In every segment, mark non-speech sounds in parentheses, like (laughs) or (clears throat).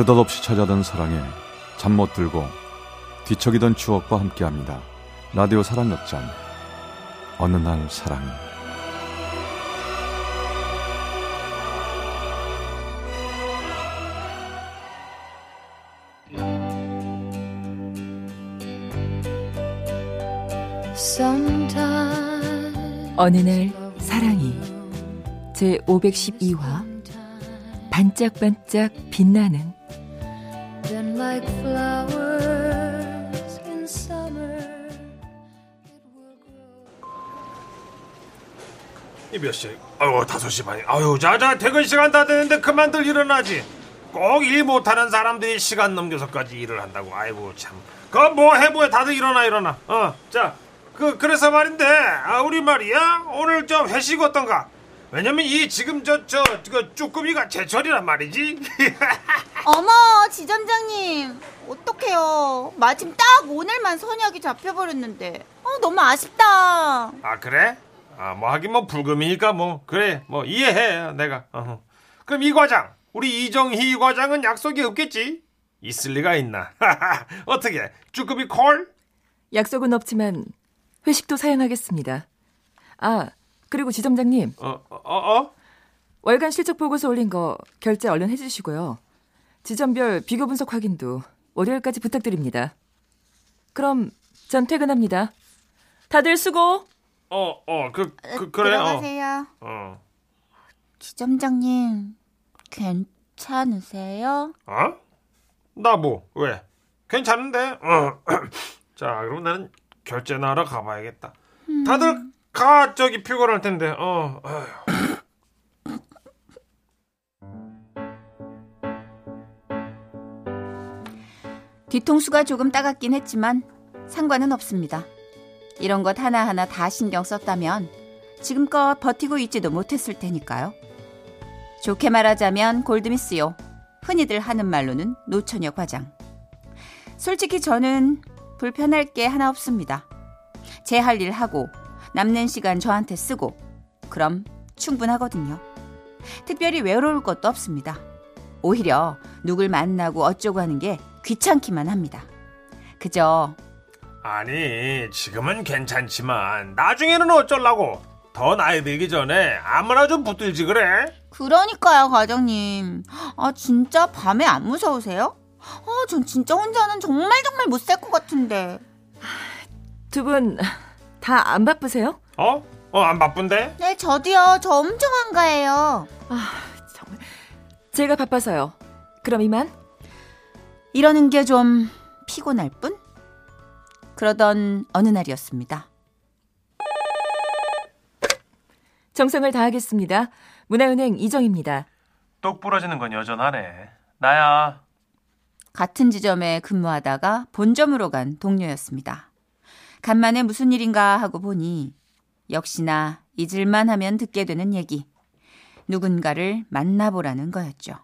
느닷없이 찾아든 사랑에 잠 못 들고 뒤척이던 추억과 함께합니다. 라디오 사랑 역전 어느 날 사랑 어느 날 사랑이 제 512화 반짝반짝 빛나는 이몇 시? 아유 다섯 시 반이. 아유 자자 퇴근 시간 다 되는데 그만들 일어나지. 꼭 일 못하는 사람들이 시간 넘겨서까지 일을 한다고. 아이고 참. 그거 뭐 해보야 다들 일어나 일어나. 어 자. 그 그래서 말인데 아 우리 말이야 오늘 좀 회식 어떤가? 왜냐면 이 지금 저저 그 쭈꾸미가 제철이란 말이지. (laughs) 어머 지점장님 어떡해요 마침 딱 오늘만 선약이 잡혀버렸는데 어, 너무 아쉽다 아 그래? 아 뭐 하긴 뭐 불금이니까 뭐 그래 뭐 이해해 내가. 어허. 그럼 이 과장 우리 이정희 과장은 약속이 없겠지? 있을 리가 있나? (laughs) 어떻게 쭈꾸미 콜? 약속은 없지만 회식도 사양하겠습니다. 아, 그리고 지점장님. 어, 어, 어? 월간 실적 보고서 올린 거 결제 얼른 해주시고요. 지점별 비교 분석 확인도 월요일까지 부탁드립니다. 그럼 전 퇴근합니다. 다들 수고. 어, 어, 그, 그 그래. 들어가세요 어. 어. 지점장님 괜찮으세요? 어? 나 뭐? 왜? 괜찮은데? 어. (clears throat) 자, 그럼 나는 결제나 하러 가봐야겠다. 다들 가 저기 피곤할 텐데. 어. 아휴. 뒤통수가 조금 따갑긴 했지만 상관은 없습니다. 이런 것 하나하나 다 신경 썼다면 지금껏 버티고 있지도 못했을 테니까요. 좋게 말하자면 골드미스요. 흔히들 하는 말로는 노처녀 과장. 솔직히 저는 불편할 게 하나 없습니다. 제 할 일 하고 남는 시간 저한테 쓰고 그럼 충분하거든요. 특별히 외로울 것도 없습니다. 오히려 누굴 만나고 어쩌고 하는 게 귀찮기만 합니다. 그저 아니, 지금은 괜찮지만 나중에는 어쩌려고? 더 나이 들기 전에 아무나 좀 붙들지 그래? 그러니까요, 과장님. 아, 진짜 밤에 안 무서우세요? 아, 전 진짜 혼자는 정말 정말 못 살 것 같은데. 두 분 다 안 바쁘세요? 어? 어, 안 바쁜데? 네, 저도요. 저 엄청 한가해요. 아, 정말. 제가 바빠서요. 그럼 이만. 이러는 게 좀 피곤할 뿐? 그러던 어느 날이었습니다. 정성을 다하겠습니다. 문화은행 이정입니다. 똑 부러지는 건 여전하네. 나야. 같은 지점에 근무하다가 본점으로 간 동료였습니다. 간만에 무슨 일인가 하고 보니 역시나 잊을만 하면 듣게 되는 얘기. 누군가를 만나보라는 거였죠.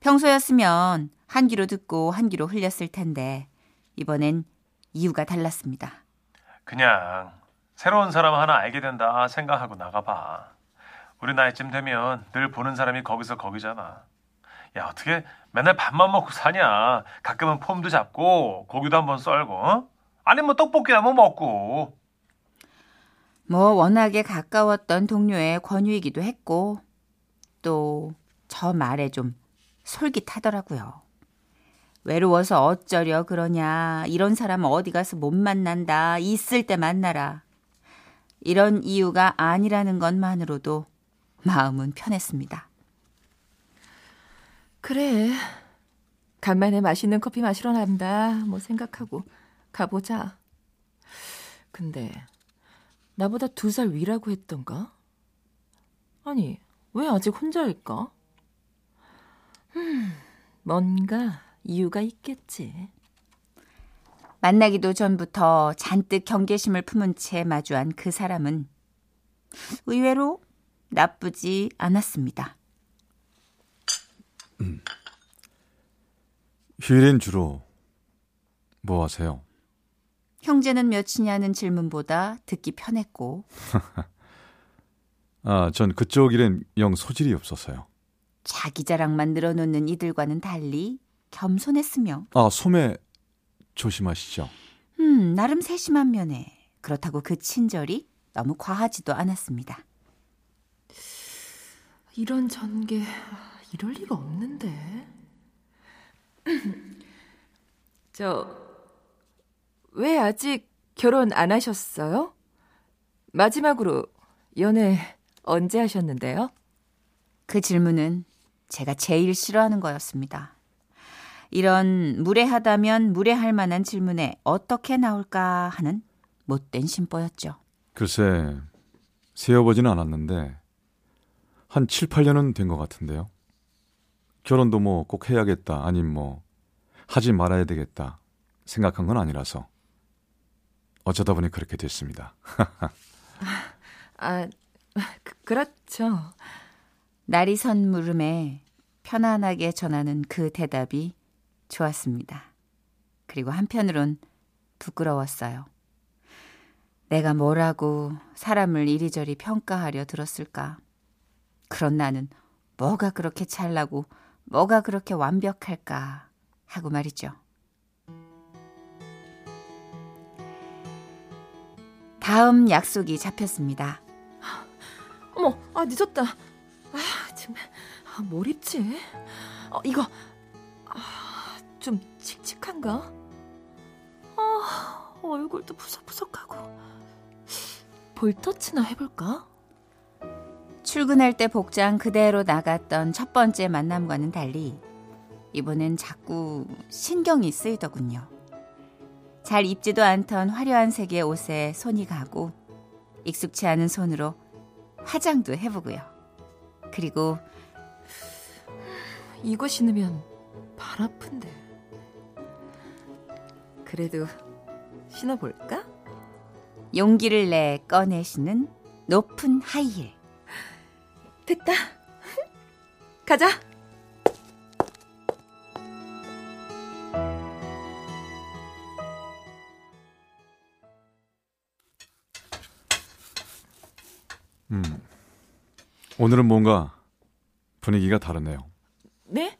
평소였으면 한 귀로 듣고 한 귀로 흘렸을 텐데 이번엔 이유가 달랐습니다. 그냥 새로운 사람 하나 알게 된다 생각하고 나가봐. 우리 나이쯤 되면 늘 보는 사람이 거기서 거기잖아. 야 어떻게 맨날 밥만 먹고 사냐? 가끔은 폼도 잡고 고기도 한번 썰고, 어? 아니 뭐 떡볶이 한번 먹고. 뭐 워낙에 가까웠던 동료의 권유이기도 했고 또 저 말에 좀 솔깃하더라고요. 외로워서 어쩌려 그러냐. 이런 사람 어디 가서 못 만난다. 있을 때 만나라. 이런 이유가 아니라는 것만으로도 마음은 편했습니다. 그래. 간만에 맛있는 커피 마시러 난다. 뭐 생각하고 가보자. 근데 나보다 두 살 위라고 했던가? 아니, 왜 아직 혼자일까? 음, 뭔가 이유가 있겠지. 만나기도 전부터 잔뜩 경계심을 품은 채 마주한 그 사람은 의외로 나쁘지 않았습니다. 휴일엔 주로 뭐 하세요? 형제는 몇이냐는 질문보다 듣기 편했고 (laughs) 아, 전 그쪽 일엔 영 소질이 없어서요. 자기 자랑만 늘어놓는 이들과는 달리 겸손했으며 아, 소매 조심하시죠. 음, 나름 세심한 면에 그렇다고 그 친절이 너무 과하지도 않았습니다. 이런 전개 이럴 리가 없는데. (clears throat) 저 왜 아직 결혼 안 하셨어요? 마지막으로 연애 언제 하셨는데요? 그 질문은 제가 제일 싫어하는 거였습니다. 이런 무례하다면 무례할 만한 질문에 어떻게 나올까 하는 못된 심보였죠. 글쎄, 세어보지는 않았는데 한 7, 8년은 된 것 같은데요. 결혼도 뭐 꼭 해야겠다, 아님 뭐 하지 말아야 되겠다 생각한 건 아니라서 어쩌다 보니 그렇게 됐습니다. (laughs) 아, 그, 그렇죠. 날이 선 물음에 편안하게 전하는 그 대답이 좋았습니다. 그리고 한편으론 부끄러웠어요. 내가 뭐라고 사람을 이리저리 평가하려 들었을까? 그런 나는 뭐가 그렇게 잘나고 뭐가 그렇게 완벽할까 하고 말이죠. 다음 약속이 잡혔습니다. 어머, 아 늦었다. 아 정말 아, 뭘 입지? 어, 이거 아, 좀 칙칙한가? 아 얼굴도 푸석푸석하고 볼터치나 해볼까? 출근할 때 복장 그대로 나갔던 첫 번째 만남과는 달리 이번엔 자꾸 신경이 쓰이더군요. 잘 입지도 않던 화려한 색의 옷에 손이 가고 익숙치 않은 손으로 화장도 해보고요. 그리고 이거 신으면 발 아픈데. 그래도 신어볼까? 용기를 내 꺼내시는 높은 하이힐. 됐다. 가자. 오늘은 뭔가 분위기가 다르네요. 네?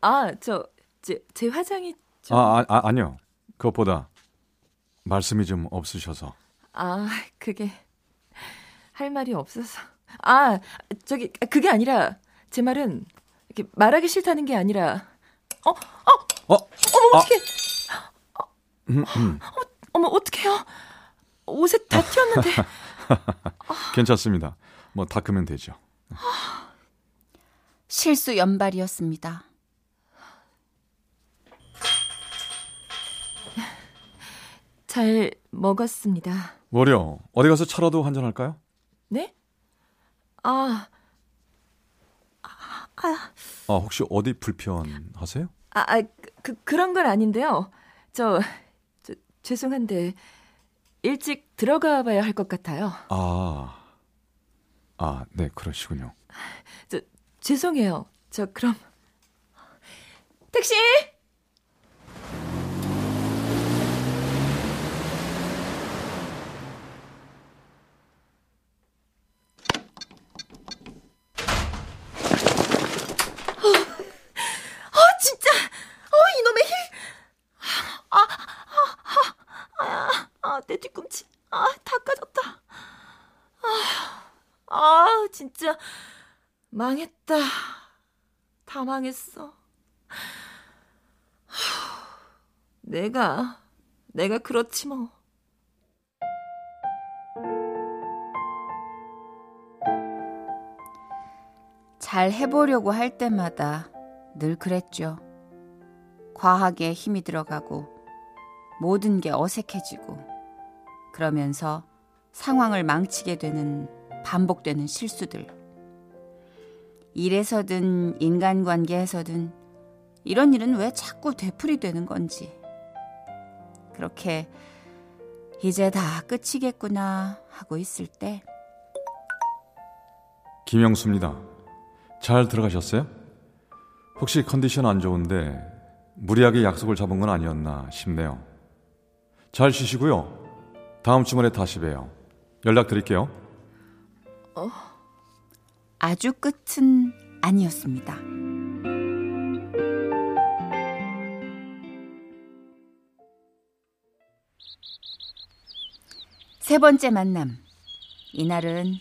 아, 저, 제, 제 화장이 좀. 아, 아, 아 아니요. 그것보다 말씀이 좀 없으셔서. 아, 그게 할 말이 없어서. 아, 저기 그게 아니라 제 말은 이렇게 말하기 싫다는 게 아니라 어, 어, 어, 어머 아. 어떡해. 음, 음. 어 머 어떡해요. 옷에 다 튀었는데. (laughs) 괜찮습니다. 뭐 닦으면 되죠. 실수 연발이었습니다. 잘 먹었습니다. 뭐려? 어디 가서 차라도 한잔 할까요? 네? 아, 아, 혹시 어디 불편하세요? 아, 아 그, 그런 건 아닌데요. 저, 저 죄송한데 일찍 들어가 봐야 할 것 같아요. 아. 아, 네, 그러시군요. 저 죄송해요. 저 그럼 택시! 아 진짜! 어 이놈의 힐! 아, 아, 아, 아, 아, 내 뒤꿈치. 아, 다 까졌다. 아, 아, 진짜. 망했다. 다 망했어. 하, 내가, 내가 그렇지 뭐. 잘 해보려고 할 때마다 늘 그랬죠. 과하게 힘이 들어가고 모든 게 어색해지고 그러면서 상황을 망치게 되는 반복되는 실수들. 일에서든 인간관계에서든 이런 일은 왜 자꾸 되풀이 되는 건지. 그렇게 이제 다 끝이겠구나 하고 있을 때 김영수입니다. 잘 들어가셨어요? 혹시 컨디션 안 좋은데 무리하게 약속을 잡은 건 아니었나 싶네요. 잘 쉬시고요. 다음 주말에 다시 봬요. 연락 드릴게요. 아주 끝은 아니었습니다. 세 번째 만남. 이날은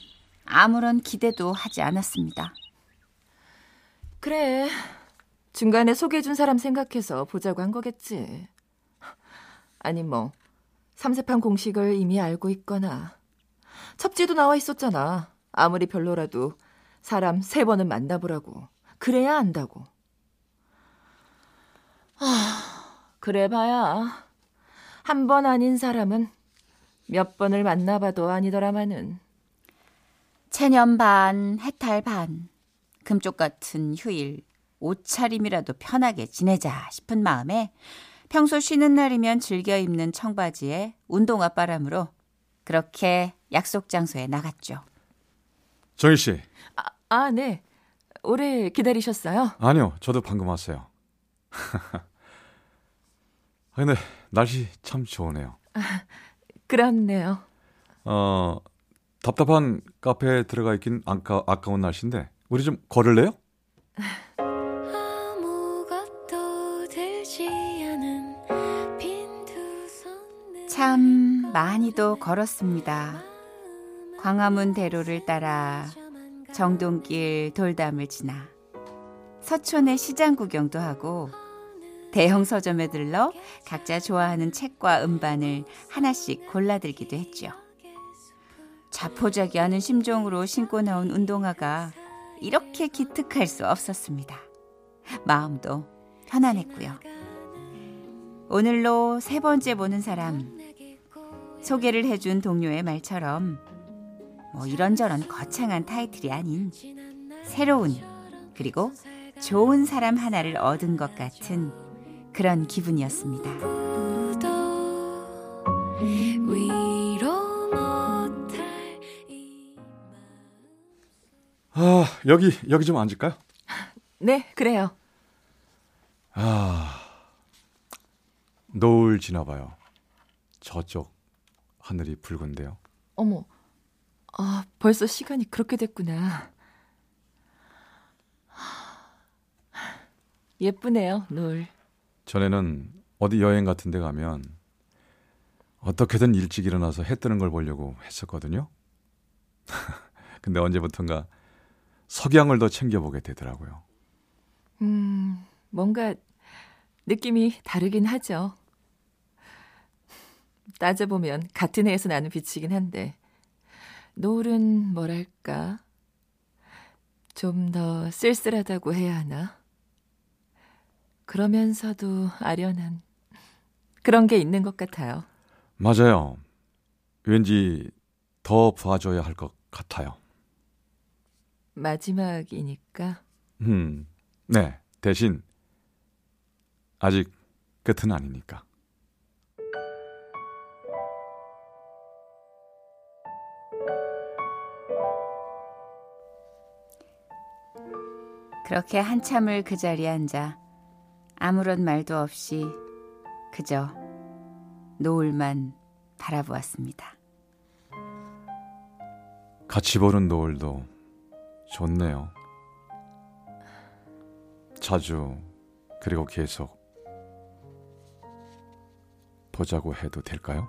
아무런 기대도 하지 않았습니다. 그래. 중간에 소개해준 사람 생각해서 보자고 한 거겠지. 아니, 뭐, 삼세판 공식을 이미 알고 있거나, 첩지도 나와 있었잖아. 아무리 별로라도 사람 세 번은 만나보라고. 그래야 안다고. 아, 그래 봐야. 한 번 아닌 사람은 몇 번을 만나봐도 아니더라마는. 체념 반, 해탈 반. 금쪽 같은 휴일, 옷차림이라도 편하게 지내자 싶은 마음에 평소 쉬는 날이면 즐겨 입는 청바지에 운동화 바람으로 그렇게 약속 장소에 나갔죠. 정희 씨. 아, 아, 네. 오래 기다리셨어요? 아니요. 저도 방금 왔어요. (laughs) 아, 근데 날씨 참 좋으네요. (laughs) 그렇네요. 어, 답답한 카페에 들어가 있긴 아까, 아까운 날씨인데 우리 좀 걸을래요? (laughs) 많이도 걸었습니다. 광화문 대로를 따라 정동길 돌담을 지나 서촌의 시장 구경도 하고 대형 서점에 들러 각자 좋아하는 책과 음반을 하나씩 골라들기도 했죠. 자포자기하는 심정으로 신고 나온 운동화가 이렇게 기특할 수 없었습니다. 마음도 편안했고요. 오늘로 세 번째 보는 사람 소개를 해준 동료의 말처럼 뭐 이런저런 거창한 타이틀이 아닌 새로운 그리고 좋은 사람 하나를 얻은 것 같은 그런 기분이었습니다. 아, 여기 여기 좀 앉을까요? 네, 그래요. 아. 노을 지나 봐요. 저쪽 하늘이 붉은데요. 어머. 아, 벌써 시간이 그렇게 됐구나. 예쁘네요, 노을. 전에는 어디 여행 같은 데 가면 어떻게든 일찍 일어나서 해 뜨는 걸 보려고 했었거든요. (laughs) 근데 언제부턴가 석양을 더 챙겨보게 되더라고요. 음, 뭔가 느낌이 다르긴 하죠. 따져보면 같은 해에서 나는 빛이긴 한데, 노을은 뭐랄까, 좀 더 쓸쓸하다고 해야 하나? 그러면서도 아련한 그런 게 있는 것 같아요. 맞아요. 왠지 더 봐줘야 할 것 같아요. 마지막이니까. 음, 네. 대신 아직 끝은 아니니까. 그렇게 한참을 그 자리에 앉아 아무런 말도 없이 그저 노을만 바라보았습니다. 같이 보는 노을도 좋네요. 자주 그리고 계속 보자고 해도 될까요?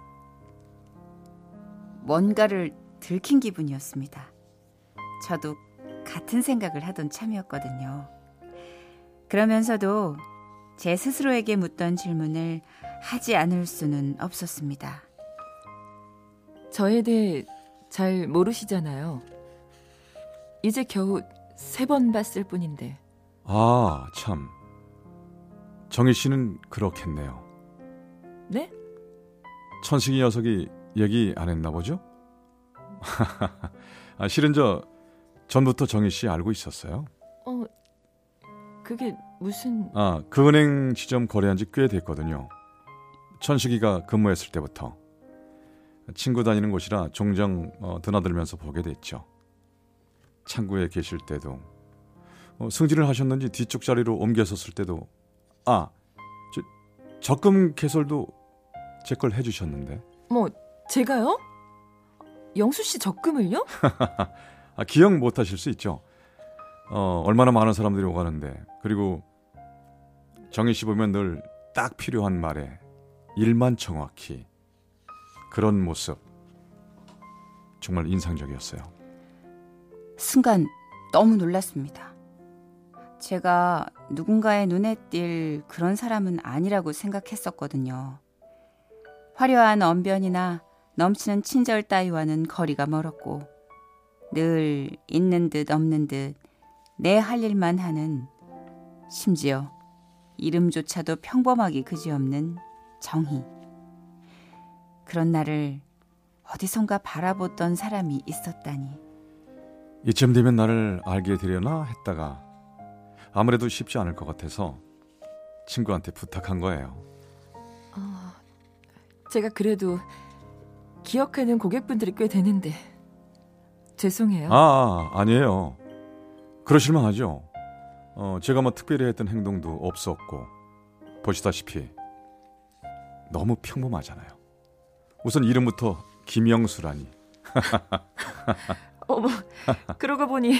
뭔가를 들킨 기분이었습니다. 저도 같은 생각을 하던 참이었거든요. 그러면서도 제 스스로에게 묻던 질문을 하지 않을 수는 없었습니다. 저에 대해 잘 모르시잖아요. 이제 겨우 세 번 봤을 뿐인데. 아, 참. 정희 씨는 그렇겠네요. 네? 천식이 녀석이 얘기 안 했나 보죠? (laughs) 아, 실은 저 전부터 정희 씨 알고 있었어요. 어, 그게 무슨... 아, 그 은행 지점 거래한 지 꽤 됐거든요. 천식이가 근무했을 때부터. 친구 다니는 곳이라 종종 어, 드나들면서 보게 됐죠. 창구에 계실 때도 어, 승진을 하셨는지 뒤쪽 자리로 옮겨섰을 때도 아, 저, 적금 개설도 제 걸 해주셨는데 뭐 제가요? 영수 씨 적금을요? (laughs) 아, 기억 못 하실 수 있죠. 어, 얼마나 많은 사람들이 오가는데 그리고 정희 씨 보면 늘 딱 필요한 말에 일만 정확히 그런 모습 정말 인상적이었어요. 순간 너무 놀랐습니다. 제가 누군가의 눈에 띌 그런 사람은 아니라고 생각했었거든요. 화려한 언변이나 넘치는 친절 따위와는 거리가 멀었고 늘 있는 듯 없는 듯 내 할 일만 하는 심지어 이름조차도 평범하기 그지없는 정희. 그런 나를 어디선가 바라보던 사람이 있었다니. 이쯤 되면 나를 알게 되려나 했다가 아무래도 쉽지 않을 것 같아서 친구한테 부탁한 거예요. 제가 그래도 기억하는 고객분들이 꽤 되는데 죄송해요. 아, 아 아니에요. 그러실만 하죠. 어, 제가 뭐 특별히 했던 행동도 없었고 보시다시피 너무 평범하잖아요. 우선 이름부터 김영수라니. (laughs) 어머, 그러고 보니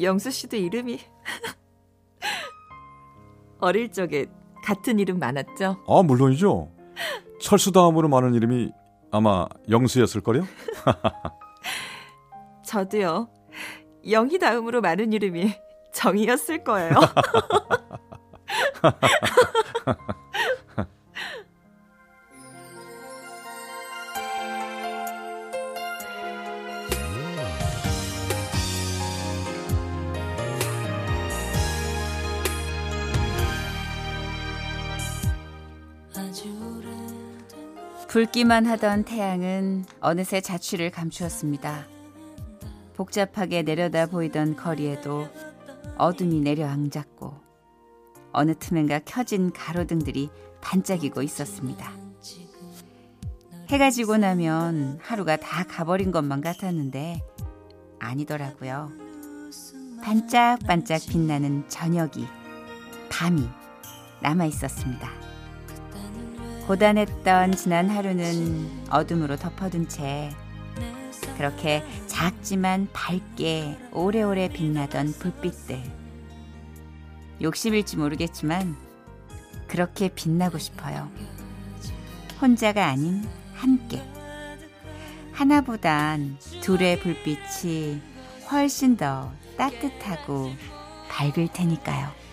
영수 씨도 이름이 (laughs) 어릴 적에 같은 이름 많았죠? 아, 물론이죠. 철수 다음으로 많은 이름이 아마 영수였을 거요. (laughs) 저도요. 영희 다음으로 많은 이름이 정이었을 거예요. (laughs) 붉기만 하던 태양은 어느새 자취를 감추었습니다. 복잡하게 내려다 보이던 거리에도 어둠이 내려앉았고 어느 틈엔가 켜진 가로등들이 반짝이고 있었습니다. 해가 지고 나면 하루가 다 가버린 것만 같았는데 아니더라고요. 반짝반짝 빛나는 저녁이, 밤이 남아 있었습니다. 고단했던 지난 하루는 어둠으로 덮어둔 채 그렇게 작지만 밝게 오래오래 빛나던 불빛들. 욕심일지 모르겠지만 그렇게 빛나고 싶어요. 혼자가 아닌 함께. 하나보단 둘의 불빛이 훨씬 더 따뜻하고 밝을 테니까요.